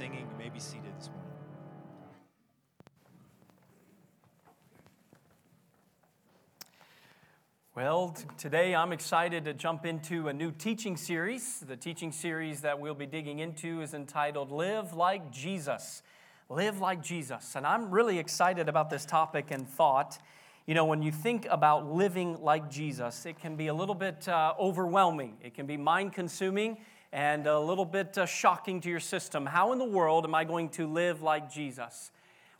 singing. You may be seated this morning. Well, t- today I'm excited to jump into a new teaching series. The teaching series that we'll be digging into is entitled Live Like Jesus. Live like Jesus. And I'm really excited about this topic and thought. You know, when you think about living like Jesus, it can be a little bit uh, overwhelming, it can be mind consuming, and a little bit uh, shocking to your system. How in the world am I going to live like Jesus?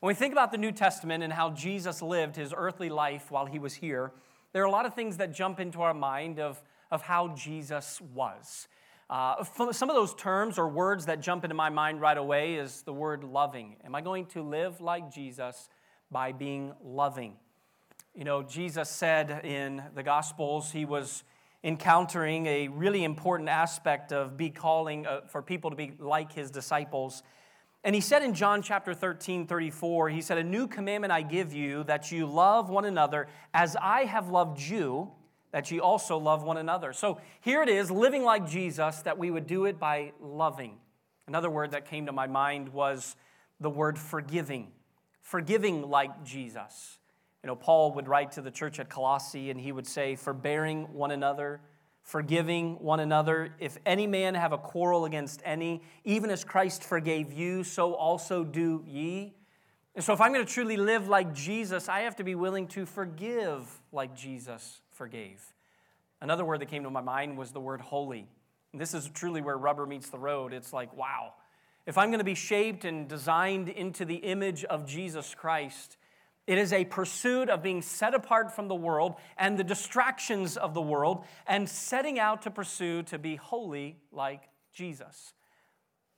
When we think about the New Testament and how Jesus lived his earthly life while he was here, there are a lot of things that jump into our mind of, of how Jesus was. Uh, some of those terms or words that jump into my mind right away is the word loving. Am I going to live like Jesus by being loving? You know, Jesus said in the Gospels he was encountering a really important aspect of be calling uh, for people to be like his disciples. And he said in John chapter 13, 34, he said, A new commandment I give you, that you love one another as I have loved you, that you also love one another. So here it is, living like Jesus, that we would do it by loving. Another word that came to my mind was the word forgiving. Forgiving like Jesus. You know, Paul would write to the church at Colossae and he would say, Forbearing one another forgiving one another. If any man have a quarrel against any, even as Christ forgave you, so also do ye. And so, if I'm going to truly live like Jesus, I have to be willing to forgive like Jesus forgave. Another word that came to my mind was the word holy. And this is truly where rubber meets the road. It's like, wow. If I'm going to be shaped and designed into the image of Jesus Christ, it is a pursuit of being set apart from the world and the distractions of the world and setting out to pursue to be holy like Jesus.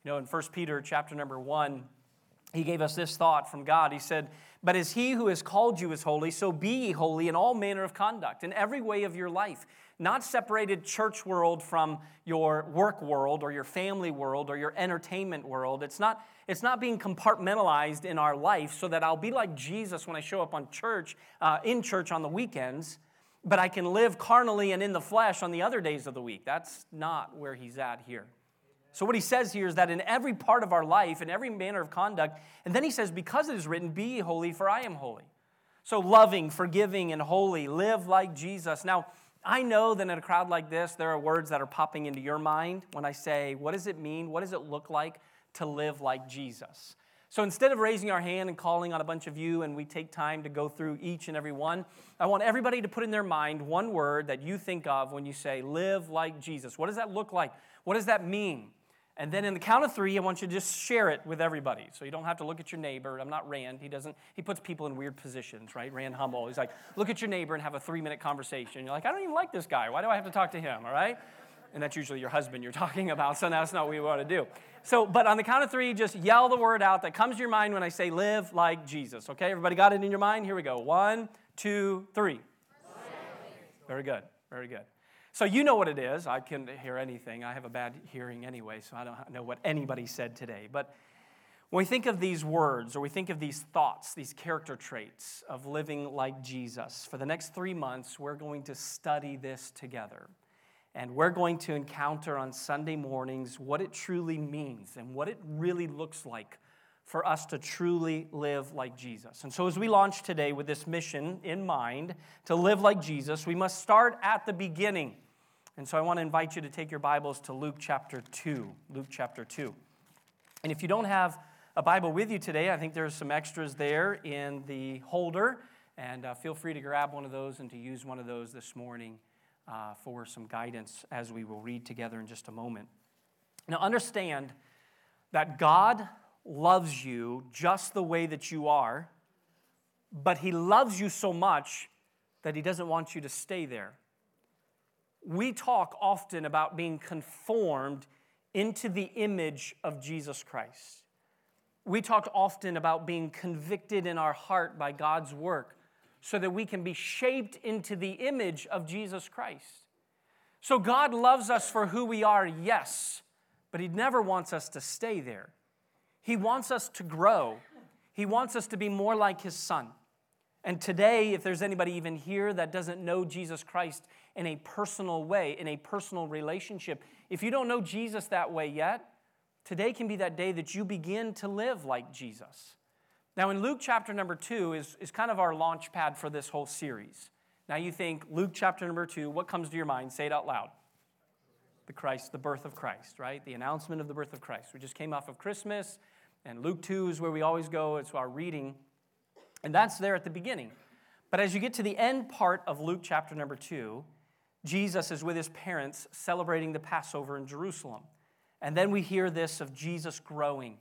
You know, in 1 Peter chapter number 1, he gave us this thought from God. He said, But as he who has called you is holy, so be ye holy in all manner of conduct, in every way of your life not separated church world from your work world or your family world or your entertainment world. It's not, it's not being compartmentalized in our life so that I'll be like Jesus when I show up on church, uh, in church on the weekends, but I can live carnally and in the flesh on the other days of the week. That's not where he's at here. So, what he says here is that in every part of our life, in every manner of conduct, and then he says, Because it is written, Be holy, for I am holy. So, loving, forgiving, and holy, live like Jesus. Now, I know that in a crowd like this, there are words that are popping into your mind when I say, What does it mean? What does it look like to live like Jesus? So instead of raising our hand and calling on a bunch of you, and we take time to go through each and every one, I want everybody to put in their mind one word that you think of when you say, Live like Jesus. What does that look like? What does that mean? And then in the count of three, I want you to just share it with everybody. So you don't have to look at your neighbor. I'm not Rand. He doesn't, he puts people in weird positions, right? Rand Hummel. He's like, look at your neighbor and have a three minute conversation. You're like, I don't even like this guy. Why do I have to talk to him? All right? And that's usually your husband you're talking about, so that's not what we want to do. So, but on the count of three, just yell the word out that comes to your mind when I say live like Jesus. Okay, everybody got it in your mind? Here we go. One, two, three. Very good. Very good. So you know what it is. I can hear anything. I have a bad hearing anyway, so I don't know what anybody said today. But when we think of these words or we think of these thoughts, these character traits of living like Jesus, for the next three months, we're going to study this together. And we're going to encounter on Sunday mornings what it truly means and what it really looks like for us to truly live like Jesus. And so, as we launch today with this mission in mind to live like Jesus, we must start at the beginning. And so I want to invite you to take your Bibles to Luke chapter 2. Luke chapter 2. And if you don't have a Bible with you today, I think there's some extras there in the holder. And uh, feel free to grab one of those and to use one of those this morning uh, for some guidance as we will read together in just a moment. Now, understand that God loves you just the way that you are, but He loves you so much that He doesn't want you to stay there we talk often about being conformed into the image of Jesus Christ. We talk often about being convicted in our heart by God's work so that we can be shaped into the image of Jesus Christ. So God loves us for who we are, yes, but He never wants us to stay there. He wants us to grow, He wants us to be more like His Son. And today, if there's anybody even here that doesn't know Jesus Christ in a personal way, in a personal relationship, if you don't know Jesus that way yet, today can be that day that you begin to live like Jesus. Now, in Luke chapter number two is, is kind of our launch pad for this whole series. Now, you think Luke chapter number two, what comes to your mind? Say it out loud. The Christ, the birth of Christ, right? The announcement of the birth of Christ. We just came off of Christmas, and Luke 2 is where we always go. It's our reading. And that's there at the beginning. But as you get to the end part of Luke chapter number 2, Jesus is with his parents celebrating the Passover in Jerusalem. And then we hear this of Jesus growing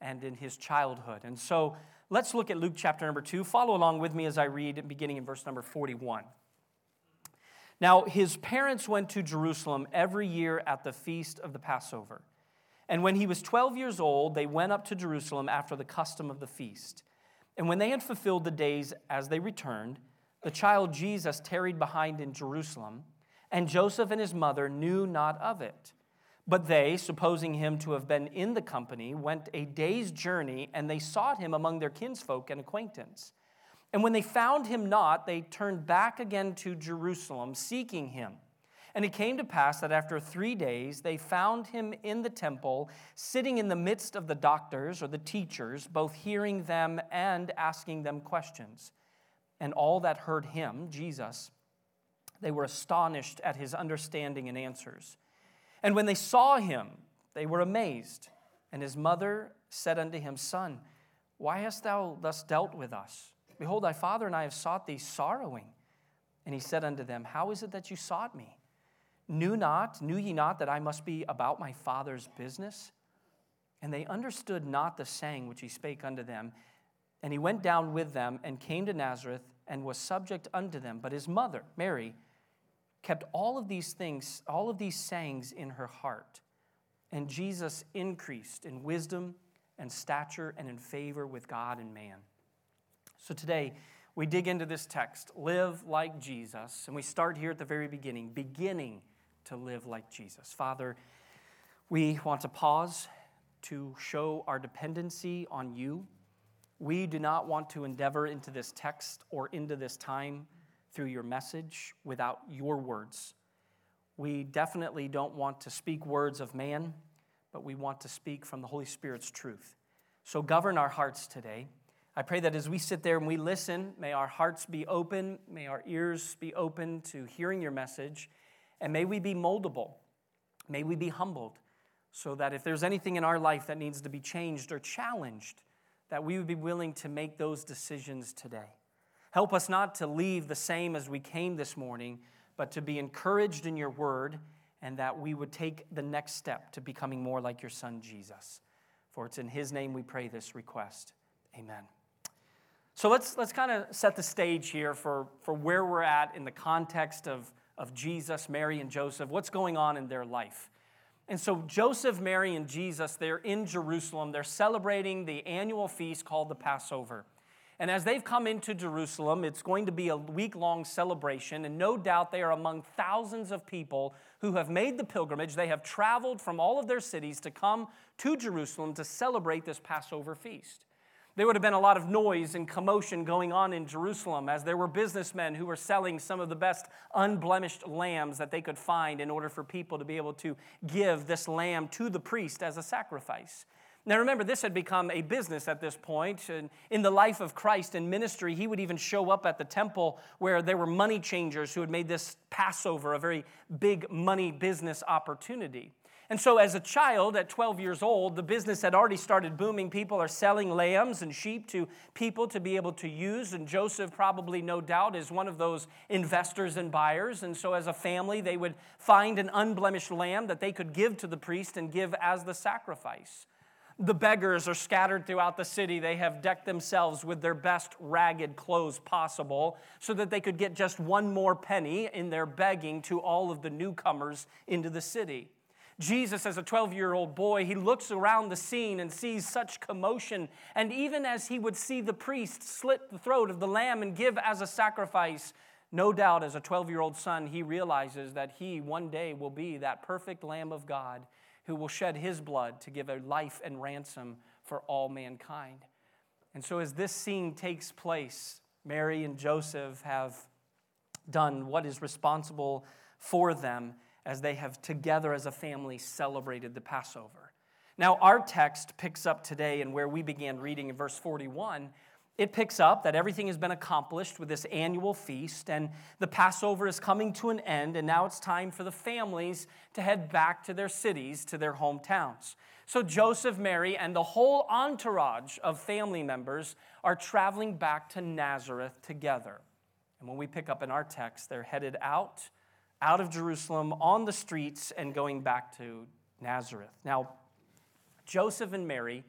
and in his childhood. And so let's look at Luke chapter number 2. Follow along with me as I read, beginning in verse number 41. Now, his parents went to Jerusalem every year at the feast of the Passover. And when he was 12 years old, they went up to Jerusalem after the custom of the feast. And when they had fulfilled the days as they returned, the child Jesus tarried behind in Jerusalem, and Joseph and his mother knew not of it. But they, supposing him to have been in the company, went a day's journey, and they sought him among their kinsfolk and acquaintance. And when they found him not, they turned back again to Jerusalem, seeking him. And it came to pass that after three days they found him in the temple, sitting in the midst of the doctors or the teachers, both hearing them and asking them questions. And all that heard him, Jesus, they were astonished at his understanding and answers. And when they saw him, they were amazed. And his mother said unto him, Son, why hast thou thus dealt with us? Behold, thy father and I have sought thee sorrowing. And he said unto them, How is it that you sought me? Knew not, knew ye not that I must be about my father's business? And they understood not the saying which he spake unto them. And he went down with them and came to Nazareth and was subject unto them. But his mother, Mary, kept all of these things, all of these sayings in her heart. And Jesus increased in wisdom and stature and in favor with God and man. So today, we dig into this text, live like Jesus, and we start here at the very beginning, beginning to live like Jesus. Father, we want to pause to show our dependency on you. We do not want to endeavor into this text or into this time through your message without your words. We definitely don't want to speak words of man, but we want to speak from the Holy Spirit's truth. So govern our hearts today. I pray that as we sit there and we listen, may our hearts be open, may our ears be open to hearing your message and may we be moldable. May we be humbled so that if there's anything in our life that needs to be changed or challenged, that we would be willing to make those decisions today. Help us not to leave the same as we came this morning, but to be encouraged in your word and that we would take the next step to becoming more like your son Jesus. For it's in his name we pray this request. Amen. So let's, let's kind of set the stage here for, for where we're at in the context of of Jesus, Mary, and Joseph, what's going on in their life. And so, Joseph, Mary, and Jesus, they're in Jerusalem. They're celebrating the annual feast called the Passover. And as they've come into Jerusalem, it's going to be a week long celebration. And no doubt they are among thousands of people who have made the pilgrimage. They have traveled from all of their cities to come to Jerusalem to celebrate this Passover feast. There would have been a lot of noise and commotion going on in Jerusalem as there were businessmen who were selling some of the best unblemished lambs that they could find in order for people to be able to give this lamb to the priest as a sacrifice. Now remember, this had become a business at this point. And in the life of Christ in ministry, he would even show up at the temple where there were money changers who had made this Passover a very big money business opportunity. And so, as a child at 12 years old, the business had already started booming. People are selling lambs and sheep to people to be able to use. And Joseph, probably no doubt, is one of those investors and buyers. And so, as a family, they would find an unblemished lamb that they could give to the priest and give as the sacrifice. The beggars are scattered throughout the city. They have decked themselves with their best ragged clothes possible so that they could get just one more penny in their begging to all of the newcomers into the city. Jesus, as a 12 year old boy, he looks around the scene and sees such commotion. And even as he would see the priest slit the throat of the lamb and give as a sacrifice, no doubt as a 12 year old son, he realizes that he one day will be that perfect Lamb of God who will shed his blood to give a life and ransom for all mankind. And so, as this scene takes place, Mary and Joseph have done what is responsible for them as they have together as a family celebrated the Passover. Now, our text picks up today and where we began reading in verse 41. It picks up that everything has been accomplished with this annual feast, and the Passover is coming to an end, and now it's time for the families to head back to their cities, to their hometowns. So Joseph, Mary, and the whole entourage of family members are traveling back to Nazareth together. And when we pick up in our text, they're headed out, out of Jerusalem on the streets and going back to Nazareth. Now, Joseph and Mary,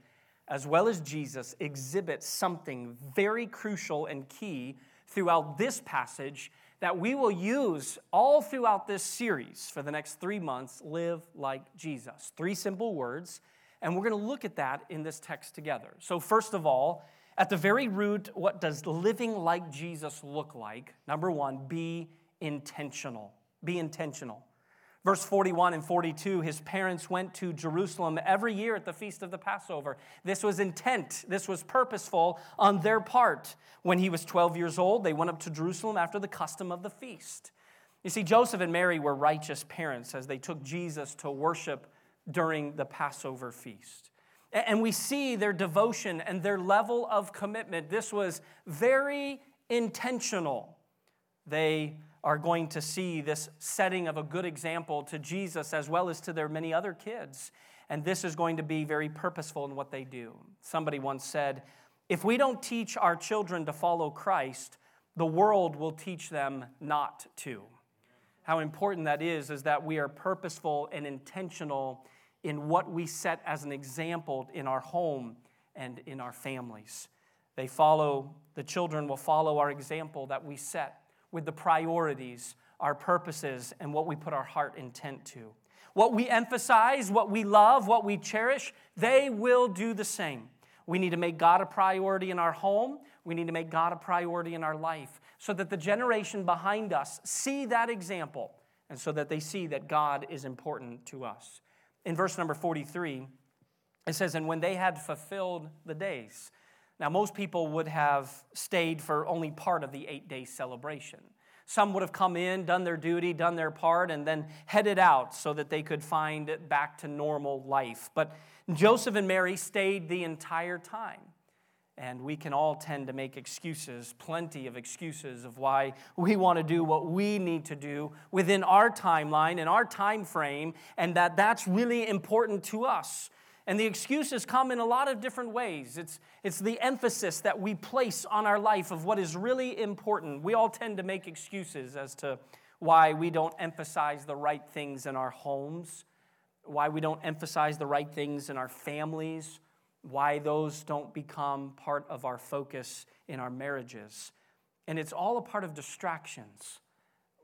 as well as Jesus, exhibit something very crucial and key throughout this passage that we will use all throughout this series for the next three months live like Jesus. Three simple words, and we're going to look at that in this text together. So, first of all, at the very root, what does living like Jesus look like? Number one, be intentional. Be intentional. Verse 41 and 42, his parents went to Jerusalem every year at the feast of the Passover. This was intent, this was purposeful on their part. When he was 12 years old, they went up to Jerusalem after the custom of the feast. You see, Joseph and Mary were righteous parents as they took Jesus to worship during the Passover feast. And we see their devotion and their level of commitment. This was very intentional. They are going to see this setting of a good example to Jesus as well as to their many other kids. And this is going to be very purposeful in what they do. Somebody once said, if we don't teach our children to follow Christ, the world will teach them not to. How important that is, is that we are purposeful and intentional in what we set as an example in our home and in our families. They follow, the children will follow our example that we set with the priorities, our purposes, and what we put our heart intent to. What we emphasize, what we love, what we cherish, they will do the same. We need to make God a priority in our home. We need to make God a priority in our life so that the generation behind us see that example and so that they see that God is important to us. In verse number 43, it says, And when they had fulfilled the days, now, most people would have stayed for only part of the eight day celebration. Some would have come in, done their duty, done their part, and then headed out so that they could find it back to normal life. But Joseph and Mary stayed the entire time. And we can all tend to make excuses, plenty of excuses of why we want to do what we need to do within our timeline and our time frame, and that that's really important to us. And the excuses come in a lot of different ways. It's, it's the emphasis that we place on our life of what is really important. We all tend to make excuses as to why we don't emphasize the right things in our homes, why we don't emphasize the right things in our families, why those don't become part of our focus in our marriages. And it's all a part of distractions.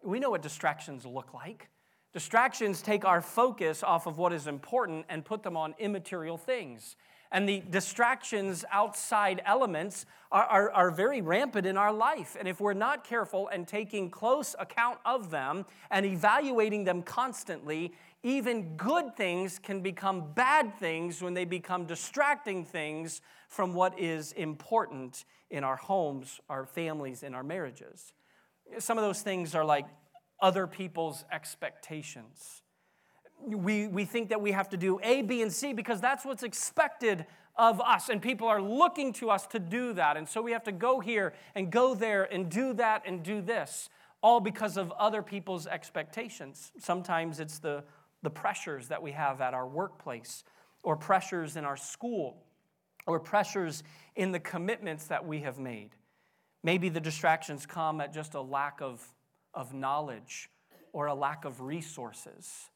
We know what distractions look like. Distractions take our focus off of what is important and put them on immaterial things. And the distractions outside elements are, are, are, very rampant in our life. And if we're not careful and taking close account of them and evaluating them constantly, even good things can become bad things when they become distracting things from what is important in our homes, our families, and our marriages. Some of those things are like other people's expectations. We, we think that we have to do A, B, and C because that's what's expected of us, and people are looking to us to do that. And so we have to go here and go there and do that and do this, all because of other people's expectations. Sometimes it's the, the pressures that we have at our workplace, or pressures in our school, or pressures in the commitments that we have made. Maybe the distractions come at just a lack of of knowledge or a lack of resources.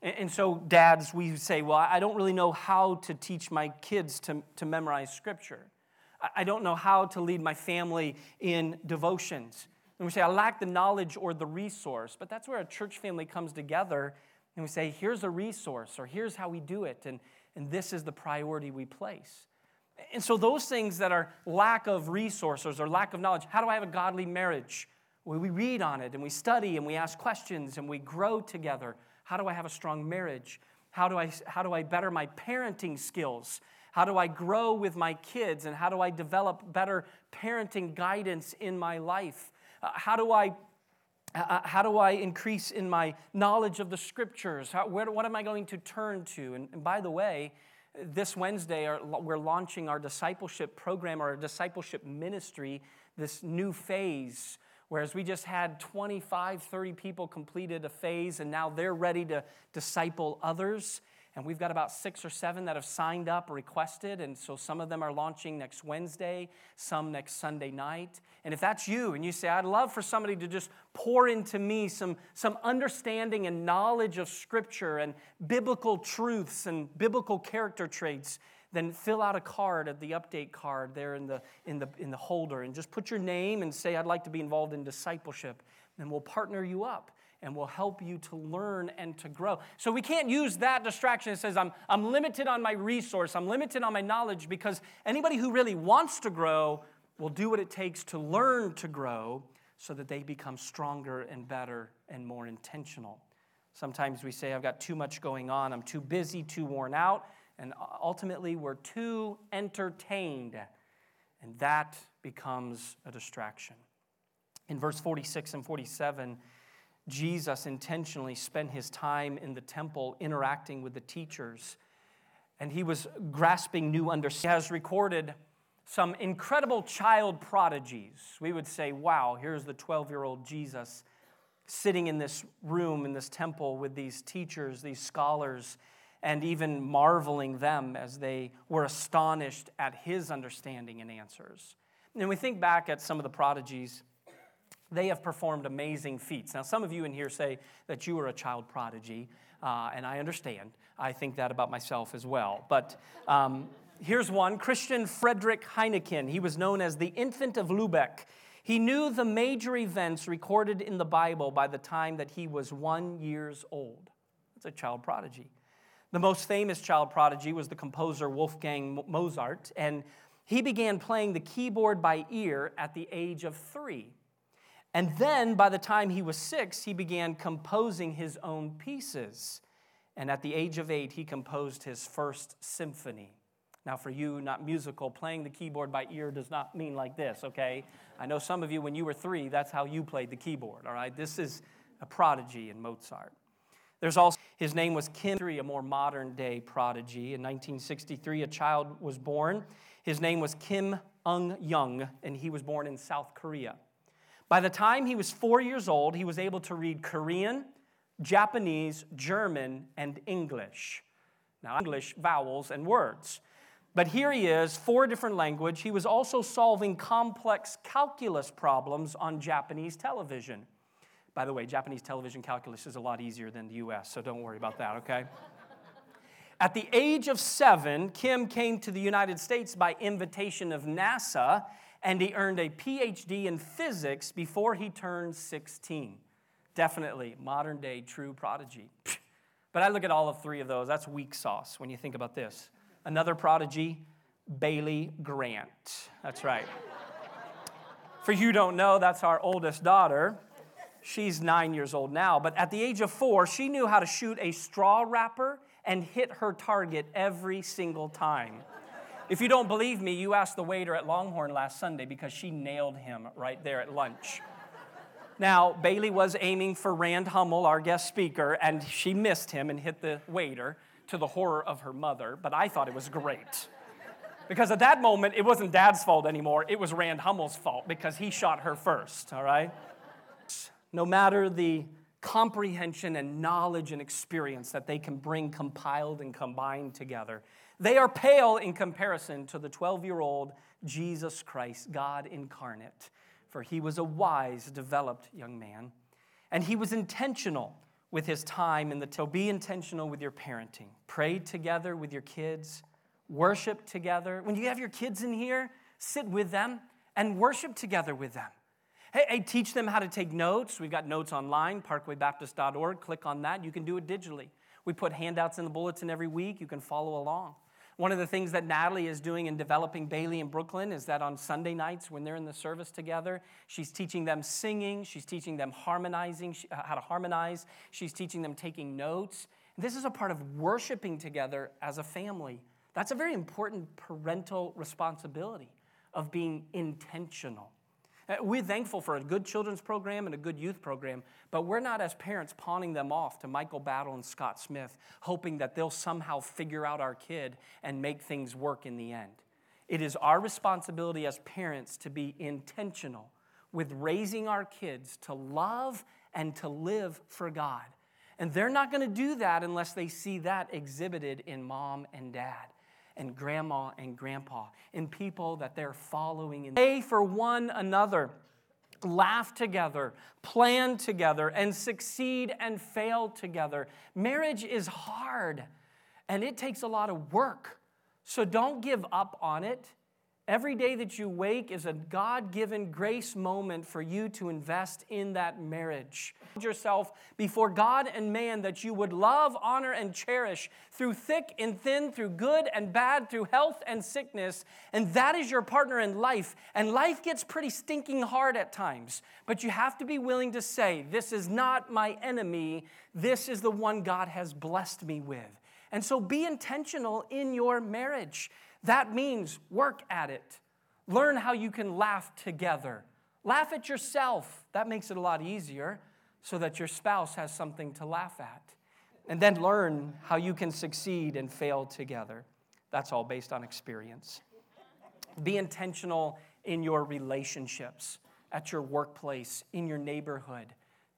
And so, dads, we say, Well, I don't really know how to teach my kids to, to memorize scripture. I don't know how to lead my family in devotions. And we say, I lack the knowledge or the resource. But that's where a church family comes together and we say, Here's a resource, or here's how we do it, and, and this is the priority we place. And so, those things that are lack of resources or lack of knowledge, how do I have a godly marriage? We read on it and we study and we ask questions and we grow together. How do I have a strong marriage? How do I, how do I better my parenting skills? How do I grow with my kids? And how do I develop better parenting guidance in my life? Uh, how do I uh, uh how do I increase in my knowledge of the scriptures? How, where, what am I going to turn to? And, and by the way, this Wednesday, we're launching our discipleship program, our discipleship ministry, this new phase. Whereas we just had 25, 30 people completed a phase, and now they're ready to disciple others. And we've got about six or seven that have signed up, requested. And so some of them are launching next Wednesday, some next Sunday night. And if that's you and you say, I'd love for somebody to just pour into me some, some understanding and knowledge of Scripture and biblical truths and biblical character traits, then fill out a card at the update card there in the, in the, in the holder and just put your name and say, I'd like to be involved in discipleship. And we'll partner you up and we'll help you to learn and to grow. So we can't use that distraction that says, I'm, I'm limited on my resource, I'm limited on my knowledge, because anybody who really wants to grow will do what it takes to learn to grow so that they become stronger and better and more intentional. Sometimes we say, I've got too much going on, I'm too busy, too worn out, and ultimately we're too entertained, and that becomes a distraction. In verse 46 and 47, Jesus intentionally spent his time in the temple interacting with the teachers, and he was grasping new understanding. He has recorded some incredible child prodigies. We would say, wow, here's the 12 year old Jesus sitting in this room, in this temple, with these teachers, these scholars, and even marveling them as they were astonished at his understanding and answers. And we think back at some of the prodigies they have performed amazing feats. Now, some of you in here say that you are a child prodigy, uh, and I understand. I think that about myself as well. But um, here's one Christian Frederick Heineken. He was known as the infant of Lubeck. He knew the major events recorded in the Bible by the time that he was one years old. That's a child prodigy. The most famous child prodigy was the composer Wolfgang Mozart, and he began playing the keyboard by ear at the age of three. And then by the time he was six, he began composing his own pieces. And at the age of eight, he composed his first symphony. Now, for you, not musical, playing the keyboard by ear does not mean like this, okay? I know some of you, when you were three, that's how you played the keyboard, all right? This is a prodigy in Mozart. There's also, his name was Kim, a more modern day prodigy. In 1963, a child was born. His name was Kim Ung Young, and he was born in South Korea. By the time he was four years old, he was able to read Korean, Japanese, German, and English. Now, English vowels and words. But here he is, four different language. He was also solving complex calculus problems on Japanese television. By the way, Japanese television calculus is a lot easier than the US, so don't worry about that, okay? At the age of seven, Kim came to the United States by invitation of NASA and he earned a PhD in physics before he turned 16. Definitely modern day true prodigy. But I look at all of three of those. That's weak sauce when you think about this. Another prodigy, Bailey Grant. That's right. For you don't know, that's our oldest daughter. She's nine years old now, but at the age of four, she knew how to shoot a straw wrapper and hit her target every single time. If you don't believe me, you ask the waiter at Longhorn last Sunday because she nailed him right there at lunch. Now, Bailey was aiming for Rand Hummel, our guest speaker, and she missed him and hit the waiter to the horror of her mother, but I thought it was great. Because at that moment, it wasn't dad's fault anymore, it was Rand Hummel's fault because he shot her first, all right? No matter the comprehension and knowledge and experience that they can bring compiled and combined together, they are pale in comparison to the 12 year old Jesus Christ, God incarnate, for he was a wise, developed young man. And he was intentional with his time in the so be intentional with your parenting. Pray together with your kids worship together. When you have your kids in here sit with them and worship together with them hey, hey teach them how to take notes. We've got notes online parkwaybaptist.org click on that. You can do it digitally. We put handouts in the bulletin every week. You can follow along. One of the things that Natalie is doing in developing Bailey in Brooklyn is that on Sunday nights when they're in the service together, she's teaching them singing, she's teaching them harmonizing, uh, how to harmonize, she's teaching them taking notes. This is a part of worshiping together as a family. That's a very important parental responsibility of being intentional. Uh, we're thankful for a good children's program and a good youth program, but we're not, as parents, pawning them off to Michael Battle and Scott Smith, hoping that they'll somehow figure out our kid and make things work in the end. It is our responsibility as parents to be intentional with raising our kids to love and to live for God. And they're not going to do that unless they see that exhibited in mom and dad and grandma and grandpa, and people that they're following and pray for one another, laugh together, plan together, and succeed and fail together. Marriage is hard and it takes a lot of work. So don't give up on it. Every day that you wake is a God given grace moment for you to invest in that marriage. Hold yourself before God and man that you would love, honor, and cherish through thick and thin, through good and bad, through health and sickness. And that is your partner in life. And life gets pretty stinking hard at times. But you have to be willing to say, This is not my enemy. This is the one God has blessed me with. And so be intentional in your marriage. That means work at it. Learn how you can laugh together. Laugh at yourself. That makes it a lot easier so that your spouse has something to laugh at. And then learn how you can succeed and fail together. That's all based on experience. Be intentional in your relationships, at your workplace, in your neighborhood.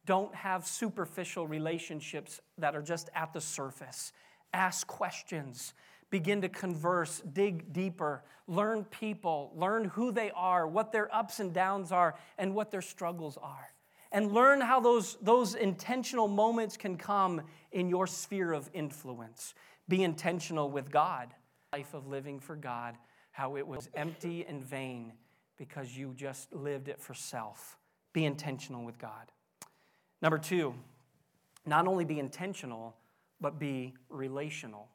Don't have superficial relationships that are just at the surface. Ask questions begin to converse, dig deeper, learn people, learn who they are, what their ups and downs are, and what their struggles are. And learn how those, those intentional moments can come in your sphere of influence. Be intentional with God. Life of living for God, how it was empty and vain because you just lived it for self. Be intentional with God. Number two, not only be intentional, but be relational.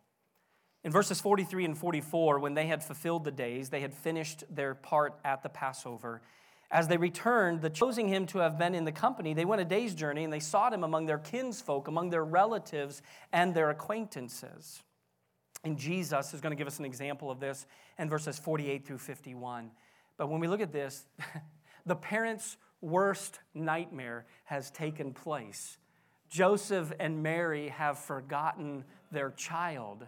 In verses 43 and 44, when they had fulfilled the days, they had finished their part at the Passover. As they returned, the choosing him to have been in the company, they went a day's journey and they sought him among their kinsfolk, among their relatives, and their acquaintances. And Jesus is going to give us an example of this in verses 48 through 51. But when we look at this, the parents' worst nightmare has taken place. Joseph and Mary have forgotten their child.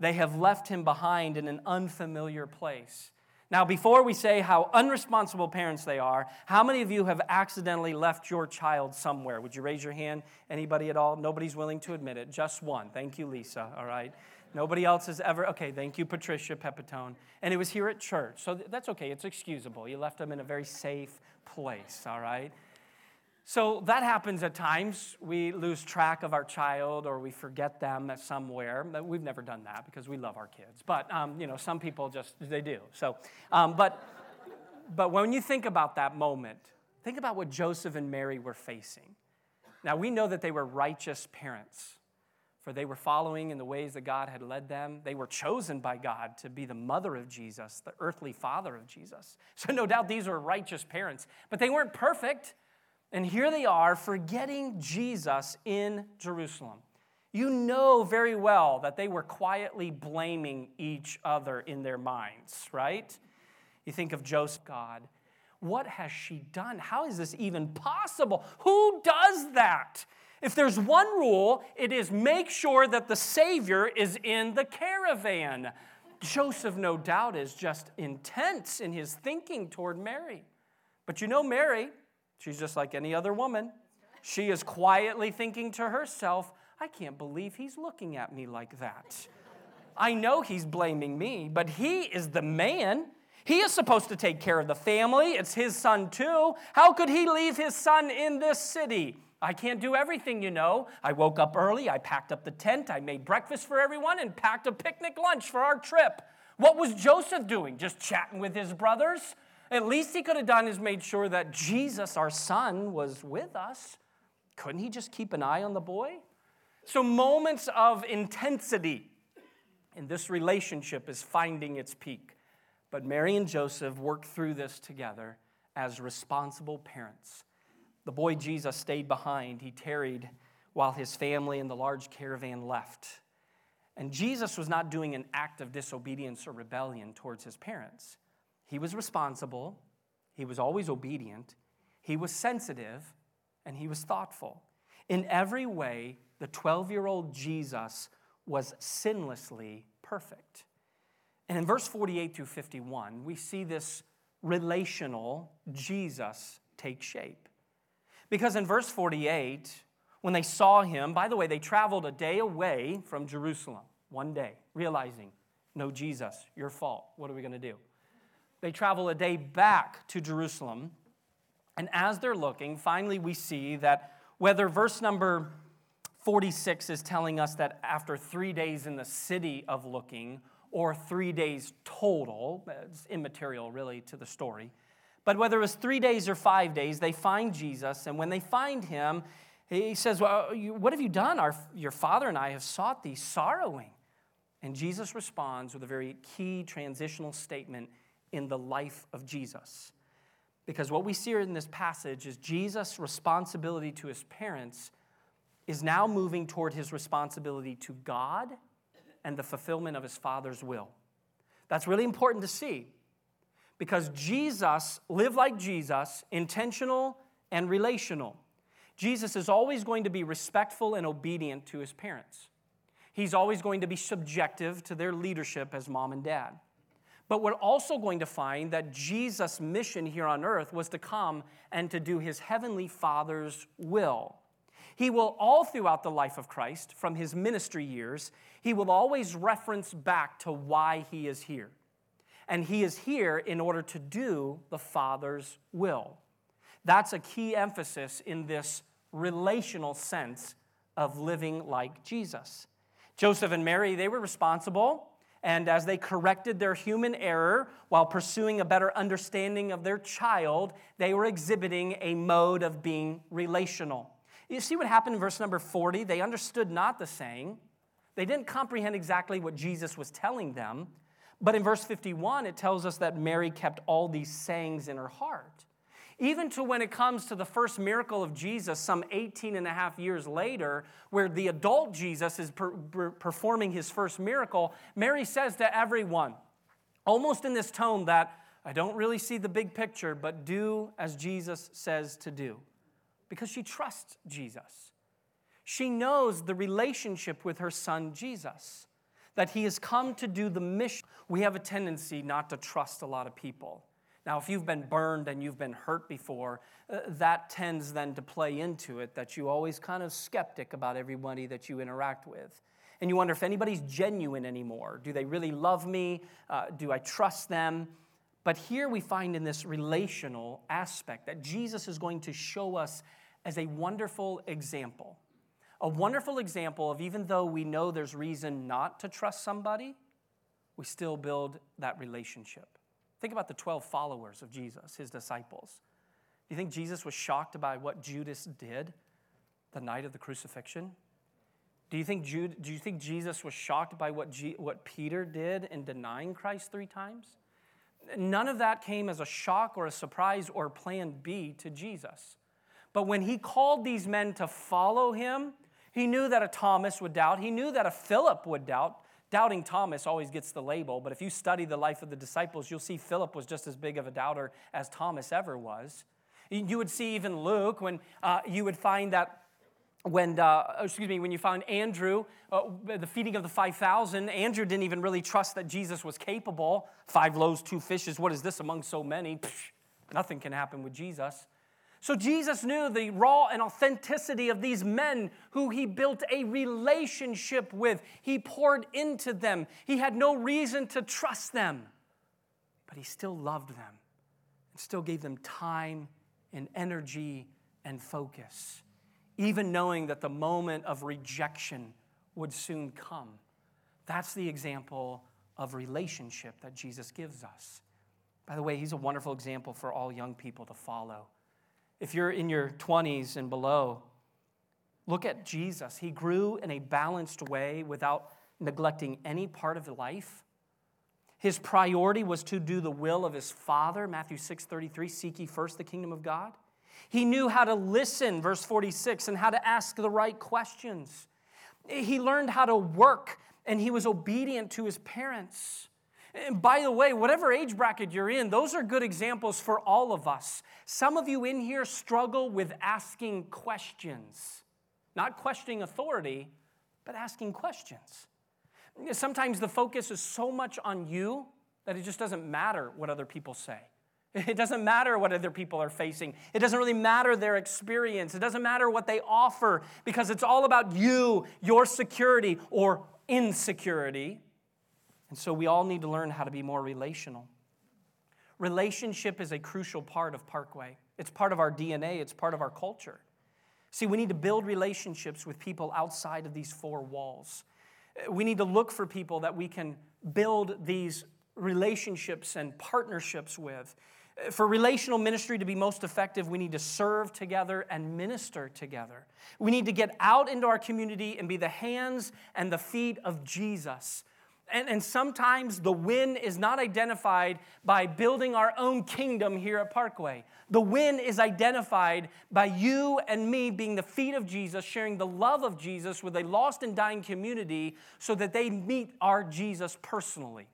They have left him behind in an unfamiliar place. Now, before we say how unresponsible parents they are, how many of you have accidentally left your child somewhere? Would you raise your hand? Anybody at all? Nobody's willing to admit it. Just one. Thank you, Lisa. All right. Nobody else has ever. Okay, thank you, Patricia Pepitone. And it was here at church. So that's okay. It's excusable. You left them in a very safe place. All right. So that happens at times. We lose track of our child or we forget them somewhere. We've never done that because we love our kids. But, um, you know, some people just, they do. So, um, but, but when you think about that moment, think about what Joseph and Mary were facing. Now, we know that they were righteous parents, for they were following in the ways that God had led them. They were chosen by God to be the mother of Jesus, the earthly father of Jesus. So, no doubt these were righteous parents, but they weren't perfect. And here they are forgetting Jesus in Jerusalem. You know very well that they were quietly blaming each other in their minds, right? You think of Joseph, God. What has she done? How is this even possible? Who does that? If there's one rule, it is make sure that the Savior is in the caravan. Joseph, no doubt, is just intense in his thinking toward Mary. But you know, Mary, She's just like any other woman. She is quietly thinking to herself, I can't believe he's looking at me like that. I know he's blaming me, but he is the man. He is supposed to take care of the family. It's his son, too. How could he leave his son in this city? I can't do everything, you know. I woke up early, I packed up the tent, I made breakfast for everyone, and packed a picnic lunch for our trip. What was Joseph doing? Just chatting with his brothers? At least he could have done is made sure that Jesus, our son, was with us. Couldn't he just keep an eye on the boy? So, moments of intensity in this relationship is finding its peak. But Mary and Joseph worked through this together as responsible parents. The boy Jesus stayed behind. He tarried while his family and the large caravan left. And Jesus was not doing an act of disobedience or rebellion towards his parents. He was responsible, he was always obedient, he was sensitive, and he was thoughtful. In every way, the 12 year old Jesus was sinlessly perfect. And in verse 48 through 51, we see this relational Jesus take shape. Because in verse 48, when they saw him, by the way, they traveled a day away from Jerusalem, one day, realizing, no, Jesus, your fault. What are we going to do? They travel a day back to Jerusalem. And as they're looking, finally we see that whether verse number 46 is telling us that after three days in the city of looking, or three days total, it's immaterial really to the story. But whether it was three days or five days, they find Jesus. And when they find him, he says, Well, what have you done? Our, your father and I have sought thee sorrowing. And Jesus responds with a very key transitional statement in the life of Jesus. Because what we see in this passage is Jesus' responsibility to his parents is now moving toward his responsibility to God and the fulfillment of his Father's will. That's really important to see because Jesus lived like Jesus, intentional and relational. Jesus is always going to be respectful and obedient to his parents. He's always going to be subjective to their leadership as mom and dad. But we're also going to find that Jesus' mission here on earth was to come and to do his heavenly Father's will. He will, all throughout the life of Christ, from his ministry years, he will always reference back to why he is here. And he is here in order to do the Father's will. That's a key emphasis in this relational sense of living like Jesus. Joseph and Mary, they were responsible. And as they corrected their human error while pursuing a better understanding of their child, they were exhibiting a mode of being relational. You see what happened in verse number 40? They understood not the saying. They didn't comprehend exactly what Jesus was telling them. But in verse 51, it tells us that Mary kept all these sayings in her heart. Even to when it comes to the first miracle of Jesus, some 18 and a half years later, where the adult Jesus is per- per- performing his first miracle, Mary says to everyone, almost in this tone that I don't really see the big picture, but do as Jesus says to do because she trusts Jesus. She knows the relationship with her son Jesus, that he has come to do the mission. We have a tendency not to trust a lot of people. Now, if you've been burned and you've been hurt before, uh, that tends then to play into it that you always kind of skeptic about everybody that you interact with. And you wonder if anybody's genuine anymore. Do they really love me? Uh, do I trust them? But here we find in this relational aspect that Jesus is going to show us as a wonderful example. A wonderful example of even though we know there's reason not to trust somebody, we still build that relationship. Think about the 12 followers of Jesus, his disciples. Do you think Jesus was shocked by what Judas did the night of the crucifixion? Do you think, Jude, do you think Jesus was shocked by what, G, what Peter did in denying Christ three times? None of that came as a shock or a surprise or plan B to Jesus. But when he called these men to follow him, he knew that a Thomas would doubt. He knew that a Philip would doubt. Doubting Thomas always gets the label, but if you study the life of the disciples, you'll see Philip was just as big of a doubter as Thomas ever was. You would see even Luke when uh, you would find that when uh, excuse me when you found andrew uh, the feeding of the 5000 andrew didn't even really trust that jesus was capable. Five loaves two fishes what is this among so many? Psh, nothing can happen with jesus so Jesus knew the raw and authenticity of these men who he built a relationship with. He poured into them. He had no reason to trust them, but he still loved them and still gave them time and energy and focus, even knowing that the moment of rejection would soon come. That's the example of relationship that Jesus gives us. By the way, he's a wonderful example for all young people to follow. If you're in your 20s and below, look at Jesus. He grew in a balanced way without neglecting any part of life. His priority was to do the will of his Father, Matthew 6 33, seek ye first the kingdom of God. He knew how to listen, verse 46, and how to ask the right questions. He learned how to work, and he was obedient to his parents. And by the way, whatever age bracket you're in, those are good examples for all of us. Some of you in here struggle with asking questions, not questioning authority, but asking questions. Sometimes the focus is so much on you that it just doesn't matter what other people say. It doesn't matter what other people are facing. It doesn't really matter their experience. It doesn't matter what they offer because it's all about you, your security or insecurity. And so we all need to learn how to be more relational. Relationship is a crucial part of Parkway, it's part of our DNA, it's part of our culture. See, we need to build relationships with people outside of these four walls. We need to look for people that we can build these relationships and partnerships with. For relational ministry to be most effective, we need to serve together and minister together. We need to get out into our community and be the hands and the feet of Jesus. And, and sometimes the win is not identified by building our own kingdom here at Parkway. The win is identified by you and me being the feet of Jesus, sharing the love of Jesus with a lost and dying community so that they meet our Jesus personally.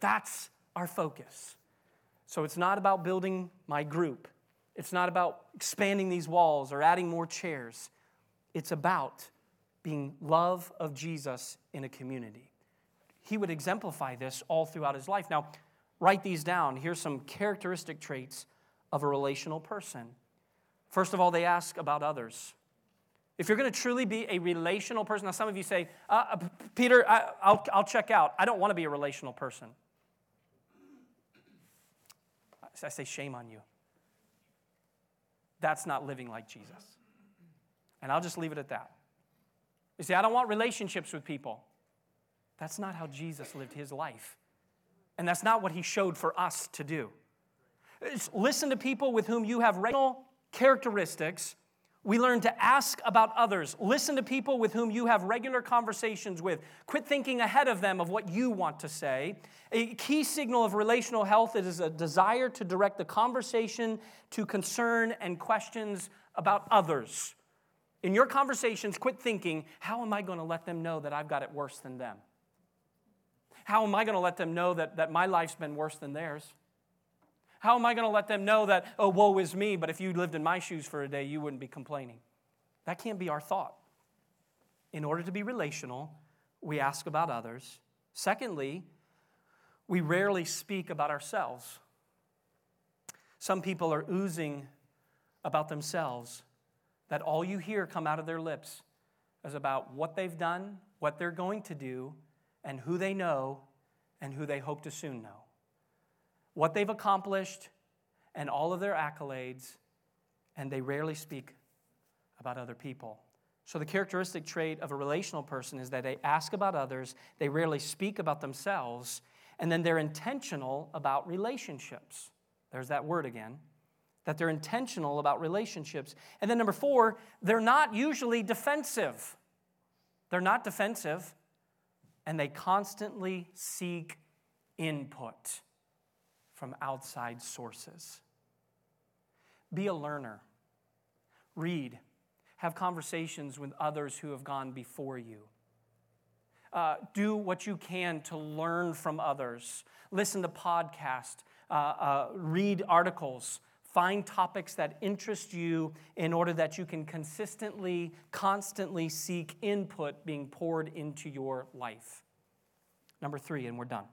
That's our focus. So it's not about building my group, it's not about expanding these walls or adding more chairs. It's about being love of Jesus in a community. He would exemplify this all throughout his life. Now, write these down. Here's some characteristic traits of a relational person. First of all, they ask about others. If you're going to truly be a relational person, now some of you say, uh, uh Peter, I, will I'll check out. I don't want to be a relational person. I say, shame on you. That's not living like Jesus. And I'll just leave it at that. You see, I don't want relationships with people. That's not how Jesus lived his life. And that's not what he showed for us to do. listen to people with whom you have regular characteristics we learn to ask about others. Listen to people with whom you have regular conversations with. Quit thinking ahead of them of what you want to say. A key signal of relational health is a desire to direct the conversation to concern and questions about others. In your conversations, quit thinking, how am I going to let them know that I've got it worse than them? How am I going to let them know that, that my life's been worse than theirs? How am I going to let them know that, oh, woe is me, but if you lived in my shoes for a day, you wouldn't be complaining? That can't be our thought. In order to be relational, we ask about others. Secondly, we rarely speak about ourselves. Some people are oozing about themselves that all you hear come out of their lips is about what they've done, what they're going to do, and who they know, and who they hope to soon know what they've accomplished, and all of their accolades, and they rarely speak about other people. So, the characteristic trait of a relational person is that they ask about others, they rarely speak about themselves, and then they're intentional about relationships. There's that word again. That they're intentional about relationships. And then, number four, they're not usually defensive. They're not defensive, and they constantly seek input from outside sources. Be a learner. Read. Have conversations with others who have gone before you. Uh, do what you can to learn from others. Listen to podcasts. Uh, uh, read articles. Find topics that interest you in order that you can consistently, constantly seek input being poured into your life. Number three, and we're done.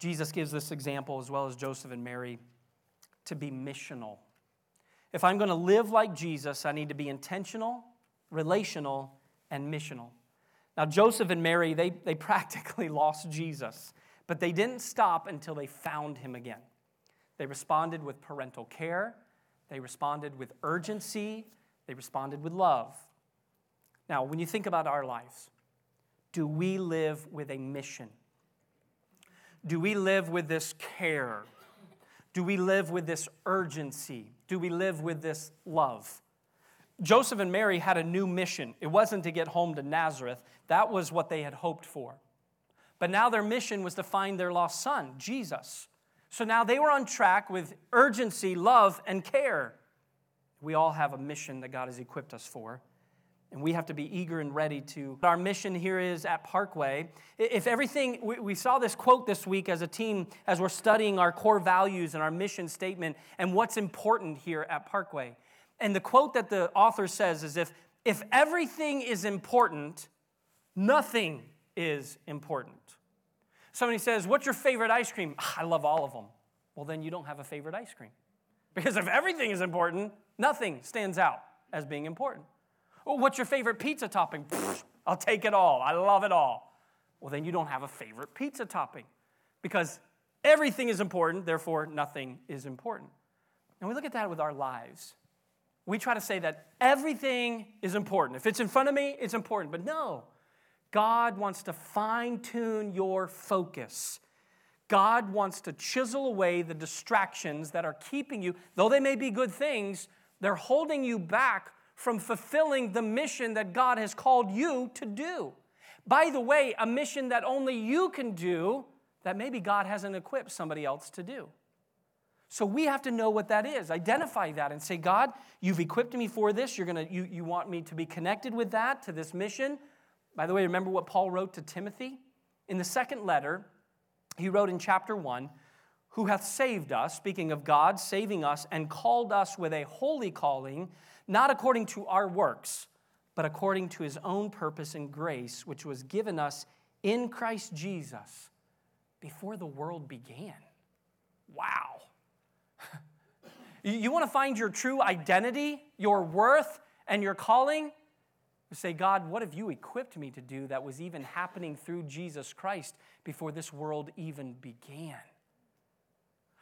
Jesus gives this example, as well as Joseph and Mary, to be missional. If I'm going to live like Jesus, I need to be intentional, relational, and missional. Now, Joseph and Mary, they, they practically lost Jesus, but they didn't stop until they found him again. They responded with parental care, they responded with urgency, they responded with love. Now, when you think about our lives, do we live with a mission? Do we live with this care? Do we live with this urgency? Do we live with this love? Joseph and Mary had a new mission. It wasn't to get home to Nazareth, that was what they had hoped for. But now their mission was to find their lost son, Jesus. So now they were on track with urgency, love, and care. We all have a mission that God has equipped us for. And we have to be eager and ready to. Our mission here is at Parkway. If everything, we saw this quote this week as a team as we're studying our core values and our mission statement and what's important here at Parkway. And the quote that the author says is if, if everything is important, nothing is important. Somebody says, What's your favorite ice cream? Ah, I love all of them. Well, then you don't have a favorite ice cream. Because if everything is important, nothing stands out as being important. Well, what's your favorite pizza topping? I'll take it all. I love it all. Well, then you don't have a favorite pizza topping because everything is important, therefore, nothing is important. And we look at that with our lives. We try to say that everything is important. If it's in front of me, it's important. But no, God wants to fine tune your focus. God wants to chisel away the distractions that are keeping you, though they may be good things, they're holding you back from fulfilling the mission that God has called you to do. By the way, a mission that only you can do that maybe God hasn't equipped somebody else to do. So we have to know what that is, identify that, and say, God, you've equipped me for this. You're gonna, you, you want me to be connected with that, to this mission. By the way, remember what Paul wrote to Timothy? In the second letter, he wrote in chapter 1 Who hath saved us, speaking of God saving us, and called us with a holy calling not according to our works, but according to his own purpose and grace, which was given us in Christ Jesus before the world began. Wow. you want to find your true identity, your worth, and your calling? Say, God, what have you equipped me to do that was even happening through Jesus Christ before this world even began?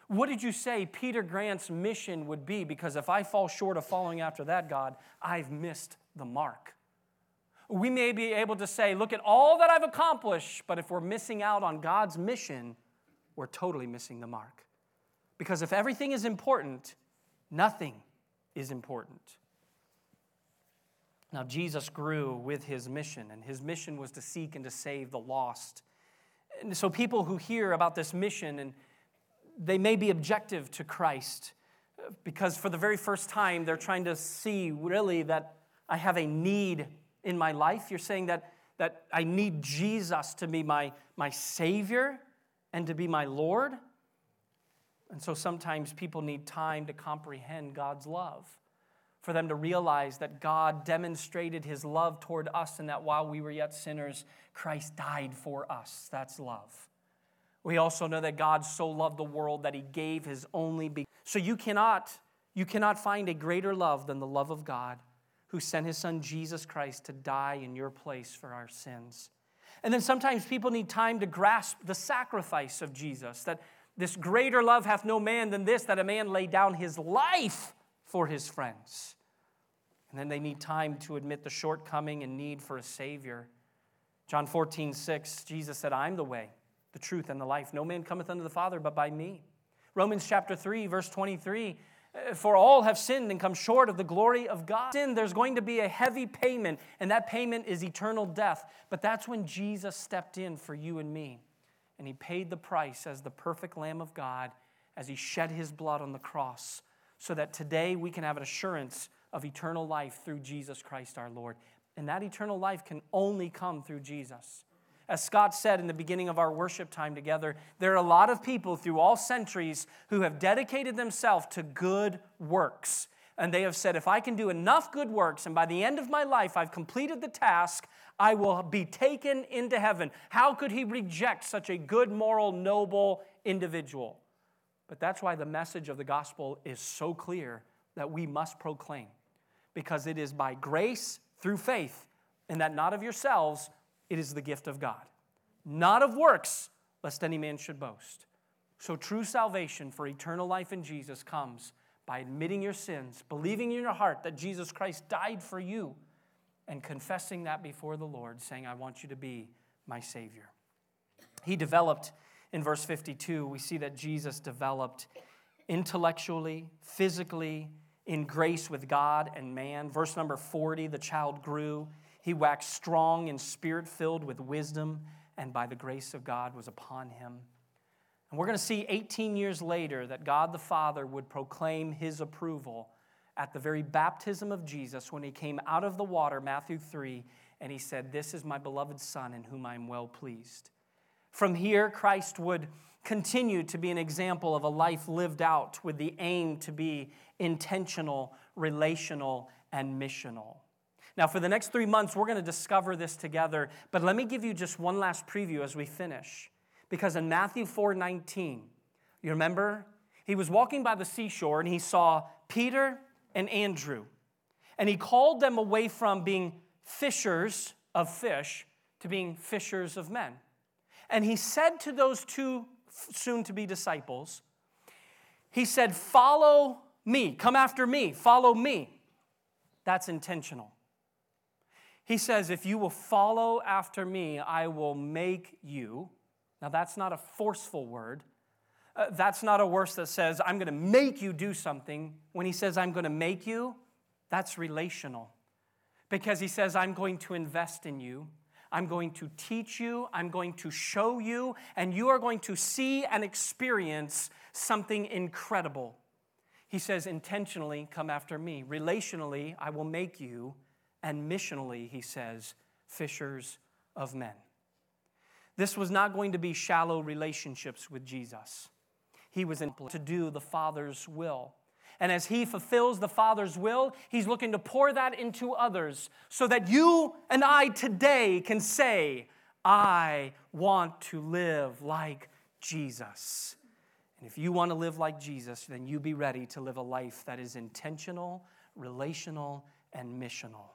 What did you say Peter Grant's mission would be? Because if I fall short of following after that, God, I've missed the mark. We may be able to say, look at all that I've accomplished, but if we're missing out on God's mission, we're totally missing the mark. Because if everything is important, nothing is important. Now, Jesus grew with his mission, and his mission was to seek and to save the lost. And so, people who hear about this mission and they may be objective to Christ because for the very first time they're trying to see really that I have a need in my life. You're saying that, that I need Jesus to be my, my Savior and to be my Lord. And so sometimes people need time to comprehend God's love, for them to realize that God demonstrated his love toward us and that while we were yet sinners, Christ died for us. That's love. We also know that God so loved the world that he gave his only begotten. So you cannot, you cannot find a greater love than the love of God who sent his son Jesus Christ to die in your place for our sins. And then sometimes people need time to grasp the sacrifice of Jesus, that this greater love hath no man than this, that a man lay down his life for his friends. And then they need time to admit the shortcoming and need for a Savior. John 14, 6, Jesus said, I'm the way, the truth, and the life. No man cometh unto the Father but by me. Romans chapter 3, verse 23 uh, For all have sinned and come short of the glory of God. Sin, there's going to be a heavy payment, and that payment is eternal death. But that's when Jesus stepped in for you and me. And he paid the price as the perfect Lamb of God as he shed his blood on the cross, so that today we can have an assurance of eternal life through Jesus Christ our Lord. And that eternal life can only come through Jesus. As Scott said in the beginning of our worship time together, there are a lot of people through all centuries who have dedicated themselves to good works. And they have said, if I can do enough good works and by the end of my life I've completed the task, I will be taken into heaven. How could he reject such a good, moral, noble individual? But that's why the message of the gospel is so clear that we must proclaim. Because it is by grace through faith, and that not of yourselves, it is the gift of God, not of works, lest any man should boast. So, true salvation for eternal life in Jesus comes by admitting your sins, believing in your heart that Jesus Christ died for you, and confessing that before the Lord, saying, I want you to be my Savior. He developed, in verse 52, we see that Jesus developed intellectually, physically, in grace with God and man. Verse number 40, the child grew he waxed strong and spirit filled with wisdom, and by the grace of God was upon him. And we're going to see 18 years later that God the Father would proclaim his approval at the very baptism of Jesus when he came out of the water, Matthew 3, and he said, This is my beloved Son in whom I am well pleased. From here, Christ would continue to be an example of a life lived out with the aim to be intentional, relational, and missional. Now, for the next three months, we're going to discover this together, but let me give you just one last preview as we finish. Because in Matthew 4 19, you remember? He was walking by the seashore and he saw Peter and Andrew. And he called them away from being fishers of fish to being fishers of men. And he said to those two soon to be disciples, He said, Follow me, come after me, follow me. That's intentional. He says, If you will follow after me, I will make you. Now, that's not a forceful word. Uh, that's not a verse that says, I'm going to make you do something. When he says, I'm going to make you, that's relational. Because he says, I'm going to invest in you. I'm going to teach you, I'm going to show you, and you are going to see and experience something incredible. He says, intentionally, come after me. Relationally, I will make you. And missionally, he says, fishers of men. This was not going to be shallow relationships with Jesus. He was to do the Father's will. And as he fulfills the Father's will, he's looking to pour that into others so that you and I today can say, I want to live like Jesus. And if you want to live like Jesus, then you be ready to live a life that is intentional, relational, and missional.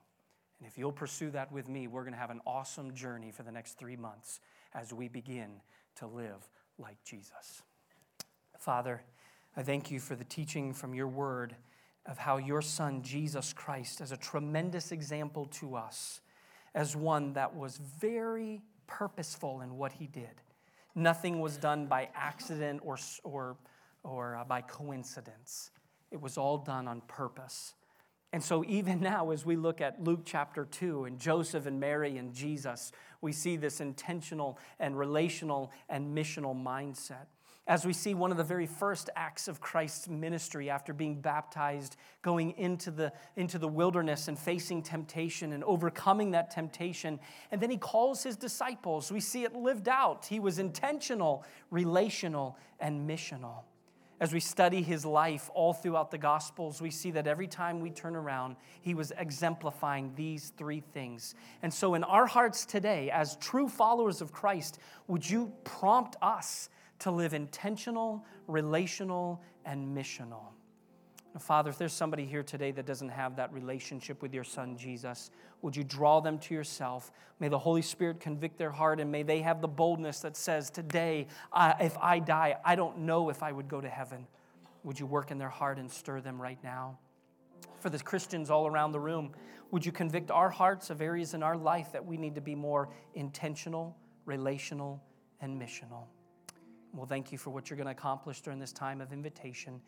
And if you'll pursue that with me, we're going to have an awesome journey for the next three months as we begin to live like Jesus. Father, I thank you for the teaching from your word of how your son, Jesus Christ, is a tremendous example to us as one that was very purposeful in what he did. Nothing was done by accident or, or, or uh, by coincidence, it was all done on purpose. And so, even now, as we look at Luke chapter 2 and Joseph and Mary and Jesus, we see this intentional and relational and missional mindset as we see one of the very first acts of Christ's ministry after being baptized, going into the, into the wilderness and facing temptation and overcoming that temptation. And then he calls his disciples. We see it lived out. He was intentional, relational, and missional. As we study his life all throughout the Gospels, we see that every time we turn around, he was exemplifying these three things. And so, in our hearts today, as true followers of Christ, would you prompt us? To live intentional, relational, and missional. Father, if there's somebody here today that doesn't have that relationship with your son Jesus, would you draw them to yourself? May the Holy Spirit convict their heart and may they have the boldness that says, Today, uh, if I die, I don't know if I would go to heaven. Would you work in their heart and stir them right now? For the Christians all around the room, would you convict our hearts of areas in our life that we need to be more intentional, relational, and missional? Well, thank you for what you're going to accomplish during this time of invitation.